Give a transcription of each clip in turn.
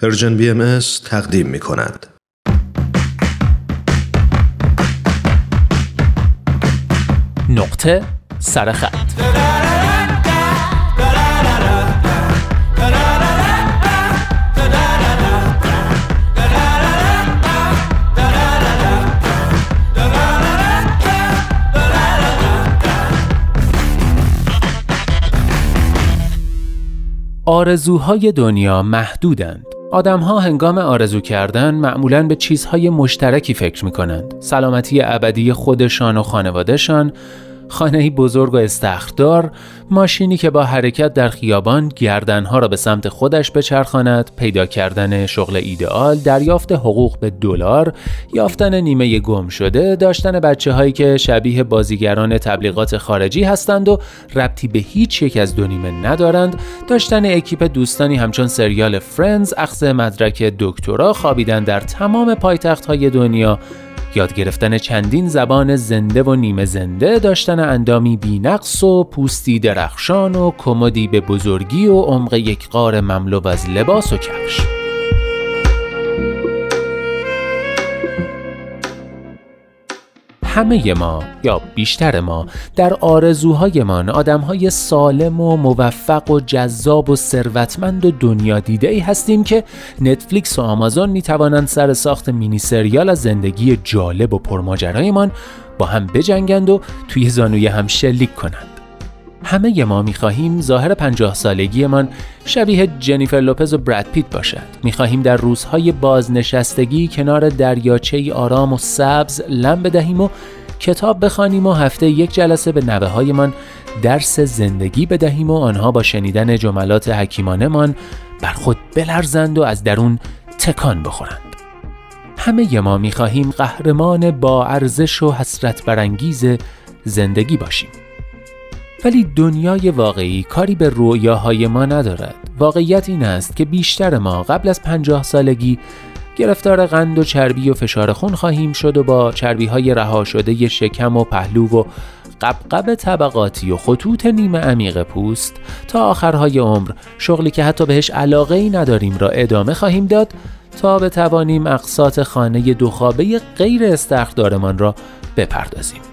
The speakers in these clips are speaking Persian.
پرژن بی تقدیم می کند. نقطه سرخط آرزوهای دنیا محدودند آدمها هنگام آرزو کردن معمولا به چیزهای مشترکی فکر می کنند. سلامتی ابدی خودشان و خانوادهشان، خانه بزرگ و استخدار، ماشینی که با حرکت در خیابان گردنها را به سمت خودش بچرخاند، پیدا کردن شغل ایدئال، دریافت حقوق به دلار، یافتن نیمه گم شده، داشتن بچه هایی که شبیه بازیگران تبلیغات خارجی هستند و ربطی به هیچ یک از دو نیمه ندارند، داشتن اکیپ دوستانی همچون سریال فرندز، اخذ مدرک دکترا، خوابیدن در تمام پایتخت های دنیا یاد گرفتن چندین زبان زنده و نیمه زنده داشتن اندامی بینقص و پوستی درخشان و کمدی به بزرگی و عمق یک قار مملو از لباس و کفش. همه ما یا بیشتر ما در آرزوهایمان آدمهای سالم و موفق و جذاب و ثروتمند و دنیا دیده ای هستیم که نتفلیکس و آمازون می توانند سر ساخت مینی سریال از زندگی جالب و پرماجرایمان با هم بجنگند و توی زانوی هم شلیک کنند. همه ما می‌خواهیم ظاهر پنجاه سالگیمان شبیه جنیفر لوپز و براد پیت باشد. می‌خواهیم در روزهای بازنشستگی کنار دریاچه آرام و سبز لم بدهیم و کتاب بخوانیم و هفته یک جلسه به نوه هایمان درس زندگی بدهیم و آنها با شنیدن جملات حکیمانمان بر خود بلرزند و از درون تکان بخورند. همه ما می‌خواهیم قهرمان با ارزش و حسرت برانگیز زندگی باشیم. ولی دنیای واقعی کاری به رویاهای ما ندارد. واقعیت این است که بیشتر ما قبل از پنجاه سالگی گرفتار قند و چربی و فشار خون خواهیم شد و با چربی های رها شده شکم و پهلو و قبقب طبقاتی و خطوط نیمه عمیق پوست تا آخرهای عمر شغلی که حتی بهش علاقه ای نداریم را ادامه خواهیم داد تا بتوانیم اقساط خانه دو خوابه غیر استخدارمان را بپردازیم.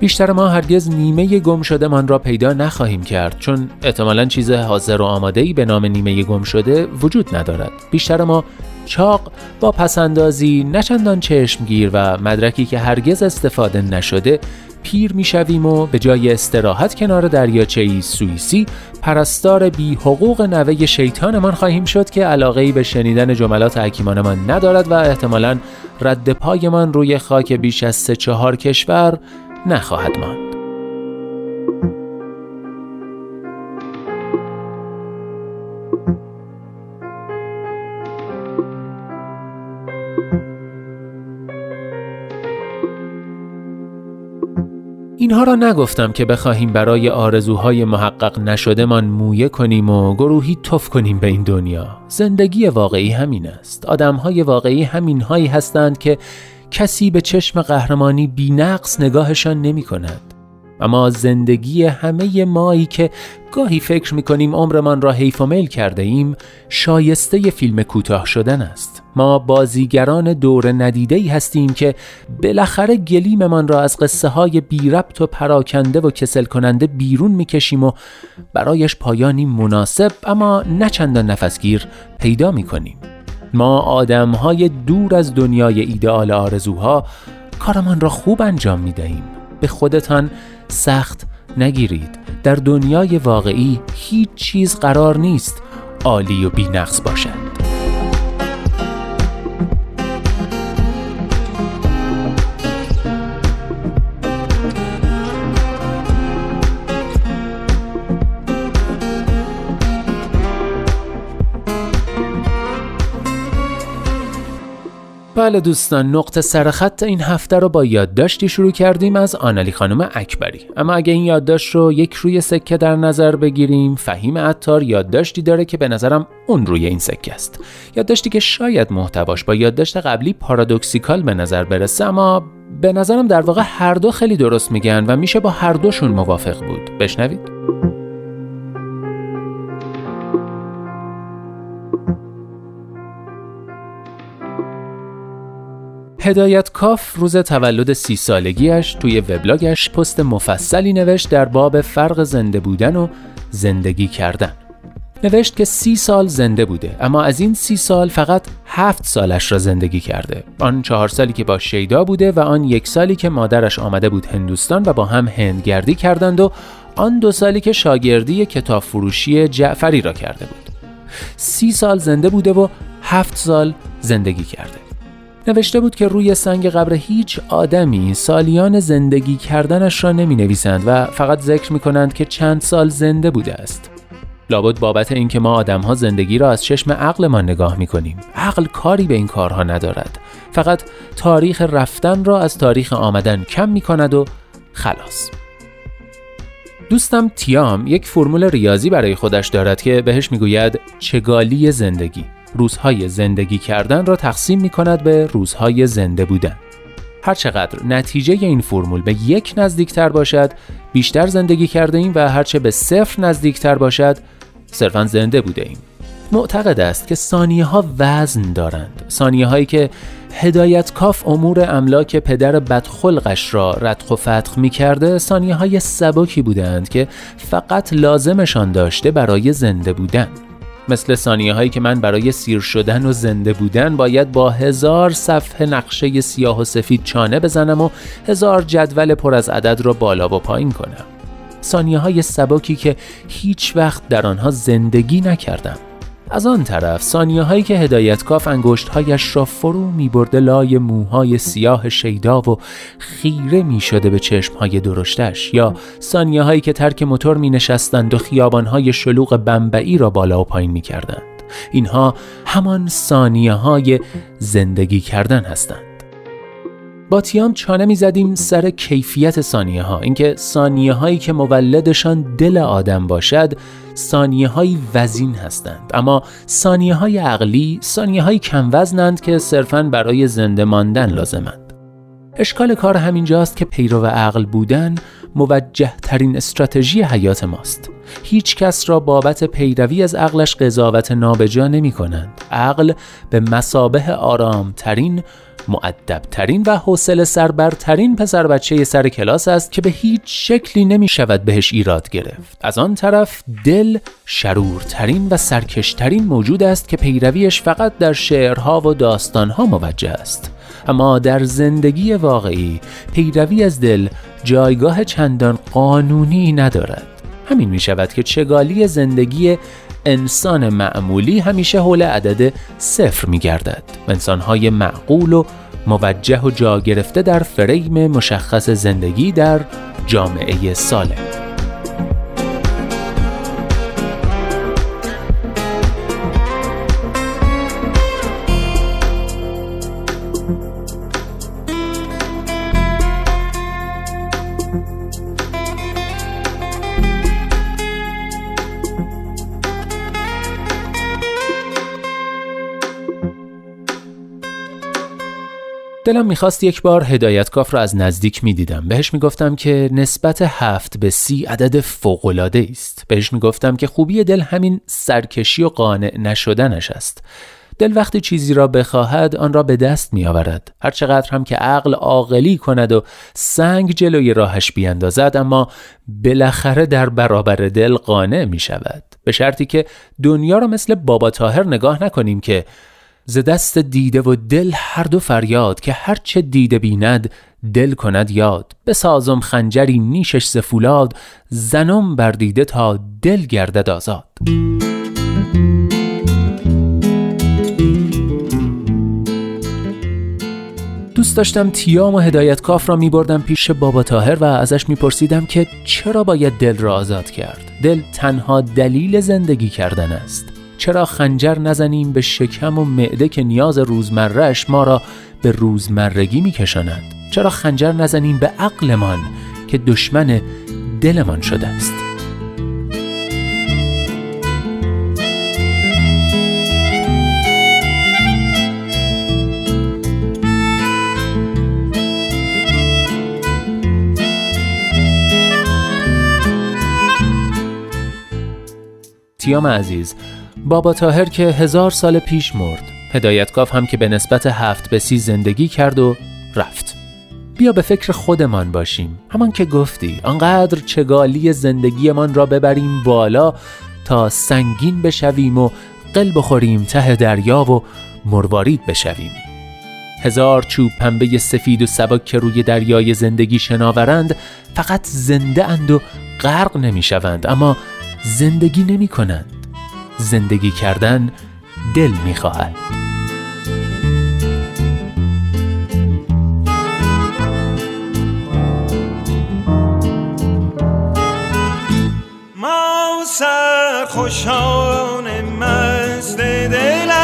بیشتر ما هرگز نیمه گم شده من را پیدا نخواهیم کرد چون احتمالا چیز حاضر و آماده ای به نام نیمه گم شده وجود ندارد. بیشتر ما چاق با پسندازی نچندان چشمگیر و مدرکی که هرگز استفاده نشده پیر می‌شویم و به جای استراحت کنار دریاچه سوئیسی پرستار بی حقوق نوه شیطانمان خواهیم شد که علاقه ای به شنیدن جملات حکیمانمان ندارد و احتمالا رد پایمان روی خاک بیش از سه چهار کشور نخواهد ماند. اینها را نگفتم که بخواهیم برای آرزوهای محقق نشدهمان مویه کنیم و گروهی تف کنیم به این دنیا. زندگی واقعی همین است. آدمهای واقعی همینهایی هستند که کسی به چشم قهرمانی بی نقص نگاهشان نمی کند. اما زندگی همه مایی که گاهی فکر می کنیم عمرمان را حیف و میل کرده ایم شایسته فیلم کوتاه شدن است. ما بازیگران دور ندیده ای هستیم که بالاخره گلیممان را از قصه های بی ربط و پراکنده و کسل کننده بیرون می کشیم و برایش پایانی مناسب اما نچندان نفسگیر پیدا می کنیم. ما آدم های دور از دنیای ایدئال آرزوها کارمان را خوب انجام می دهیم. به خودتان سخت نگیرید. در دنیای واقعی هیچ چیز قرار نیست عالی و بی نقص باشد. بله دوستان نقطه سرخط این هفته رو با یادداشتی شروع کردیم از آنالی خانم اکبری. اما اگه این یادداشت رو یک روی سکه در نظر بگیریم فهیم عطار یادداشتی داره که به نظرم اون روی این سکه است. یادداشتی که شاید محتواش با یادداشت قبلی پارادوکسیکال به نظر برسه اما به نظرم در واقع هر دو خیلی درست میگن و میشه با هر دوشون موافق بود. بشنوید. هدایت کاف روز تولد سی سالگیش توی وبلاگش پست مفصلی نوشت در باب فرق زنده بودن و زندگی کردن. نوشت که سی سال زنده بوده اما از این سی سال فقط هفت سالش را زندگی کرده. آن چهار سالی که با شیدا بوده و آن یک سالی که مادرش آمده بود هندوستان و با هم هندگردی کردند و آن دو سالی که شاگردی کتاب فروشی جعفری را کرده بود. سی سال زنده بوده و هفت سال زندگی کرده. نوشته بود که روی سنگ قبر هیچ آدمی سالیان زندگی کردنش را نمی نویسند و فقط ذکر می کنند که چند سال زنده بوده است. لابد بابت اینکه ما آدمها زندگی را از چشم عقلمان نگاه می کنیم عقل کاری به این کارها ندارد. فقط تاریخ رفتن را از تاریخ آمدن کم می کند و خلاص. دوستم تیام یک فرمول ریاضی برای خودش دارد که بهش می‌گوید چگالی زندگی. روزهای زندگی کردن را تقسیم می کند به روزهای زنده بودن. هرچقدر نتیجه این فرمول به یک نزدیکتر باشد بیشتر زندگی کرده ایم و هرچه به صفر نزدیکتر باشد صرفا زنده بوده ایم معتقد است که ثانیه ها وزن دارند. ثانیه هایی که هدایت کاف امور املاک پدر بدخلقش را ردخ و فتخ می کرده ثانیه های سبکی بودند که فقط لازمشان داشته برای زنده بودن. مثل ثانیه هایی که من برای سیر شدن و زنده بودن باید با هزار صفحه نقشه سیاه و سفید چانه بزنم و هزار جدول پر از عدد را بالا و پایین کنم. ثانیه های سبکی که هیچ وقت در آنها زندگی نکردم. از آن طرف ثانیه هایی که هدایتکاف انگشت هایش را فرو می برده لای موهای سیاه شیدا و خیره می شده به چشم های درشتش یا ثانیه هایی که ترک موتور می نشستند و خیابان های شلوغ بمبئی را بالا و پایین می کردند اینها همان ثانیه های زندگی کردن هستند. با تیام چانه می زدیم سر کیفیت ثانیه ها اینکه ثانیه هایی که مولدشان دل آدم باشد ثانیه های وزین هستند. اما ثانیه های عقلی ثانیه های کم وزنند که صرفا برای زنده ماندن لازمند. اشکال کار همینجاست که پیرو عقل بودن موجه ترین استراتژی حیات ماست. هیچ کس را بابت پیروی از عقلش قضاوت نابجا نمی کنند عقل به مسابه آرام ترین معدبترین و حوصله سربرترین پسر بچه سر کلاس است که به هیچ شکلی نمی شود بهش ایراد گرفت. از آن طرف دل شرورترین و سرکشترین موجود است که پیرویش فقط در شعرها و داستانها موجه است. اما در زندگی واقعی پیروی از دل جایگاه چندان قانونی ندارد. همین می شود که چگالی زندگی انسان معمولی همیشه حول عدد صفر می گردد انسانهای معقول و موجه و جا گرفته در فریم مشخص زندگی در جامعه سالم. دلم می‌خواست یک بار هدایتکاف را از نزدیک می‌دیدم. بهش می‌گفتم که نسبت هفت به سی عدد فوقالعاده است. بهش می‌گفتم که خوبی دل همین سرکشی و قانع نشدنش است. دل وقتی چیزی را بخواهد آن را به دست می آورد هر چقدر هم که عقل عاقلی کند و سنگ جلوی راهش بیاندازد اما بالاخره در برابر دل قانع می شود به شرطی که دنیا را مثل بابا تاهر نگاه نکنیم که ز دست دیده و دل هر دو فریاد که هر چه دیده بیند دل کند یاد. بسازم خنجری نیشش ز زنم بر دیده تا دل گردد آزاد. دوست داشتم تیام و هدایت کاف را می بردم پیش بابا تاهر و ازش می پرسیدم که چرا باید دل را آزاد کرد؟ دل تنها دلیل زندگی کردن است. چرا خنجر نزنیم به شکم و معده که نیاز روزمرهش ما را به روزمرگی میکشاند؟ چرا خنجر نزنیم به عقلمان که دشمن دلمان شده است؟ تیام عزیز بابا تاهر که هزار سال پیش مرد. هدایتگاه هم که به نسبت هفت به سی زندگی کرد و رفت. بیا به فکر خودمان باشیم. همان که گفتی آنقدر چگالی زندگیمان را ببریم بالا تا سنگین بشویم و قل بخوریم ته دریا و مروارید بشویم. هزار چوب پنبه سفید و سبک که روی دریای زندگی شناورند فقط زنده اند و غرق نمی شوند اما زندگی نمی کنند زندگی کردن دل می خواهد ما خوشان مست دل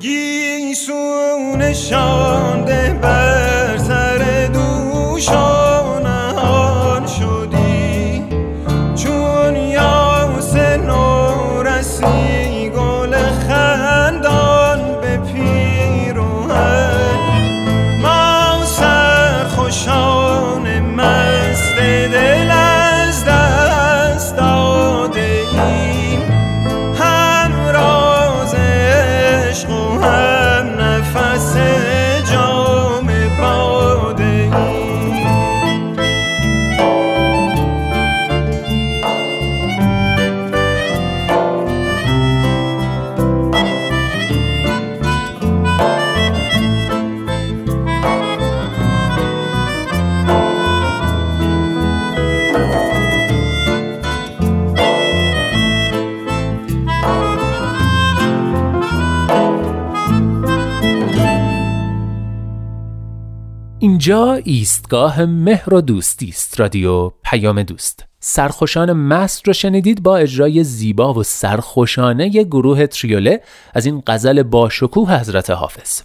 گیسون شانده اینجا ایستگاه مهر و دوستی است رادیو پیام دوست. سرخوشان مست رو شنیدید با اجرای زیبا و سرخوشانه گروه تریوله از این غزل باشکوه حضرت حافظ.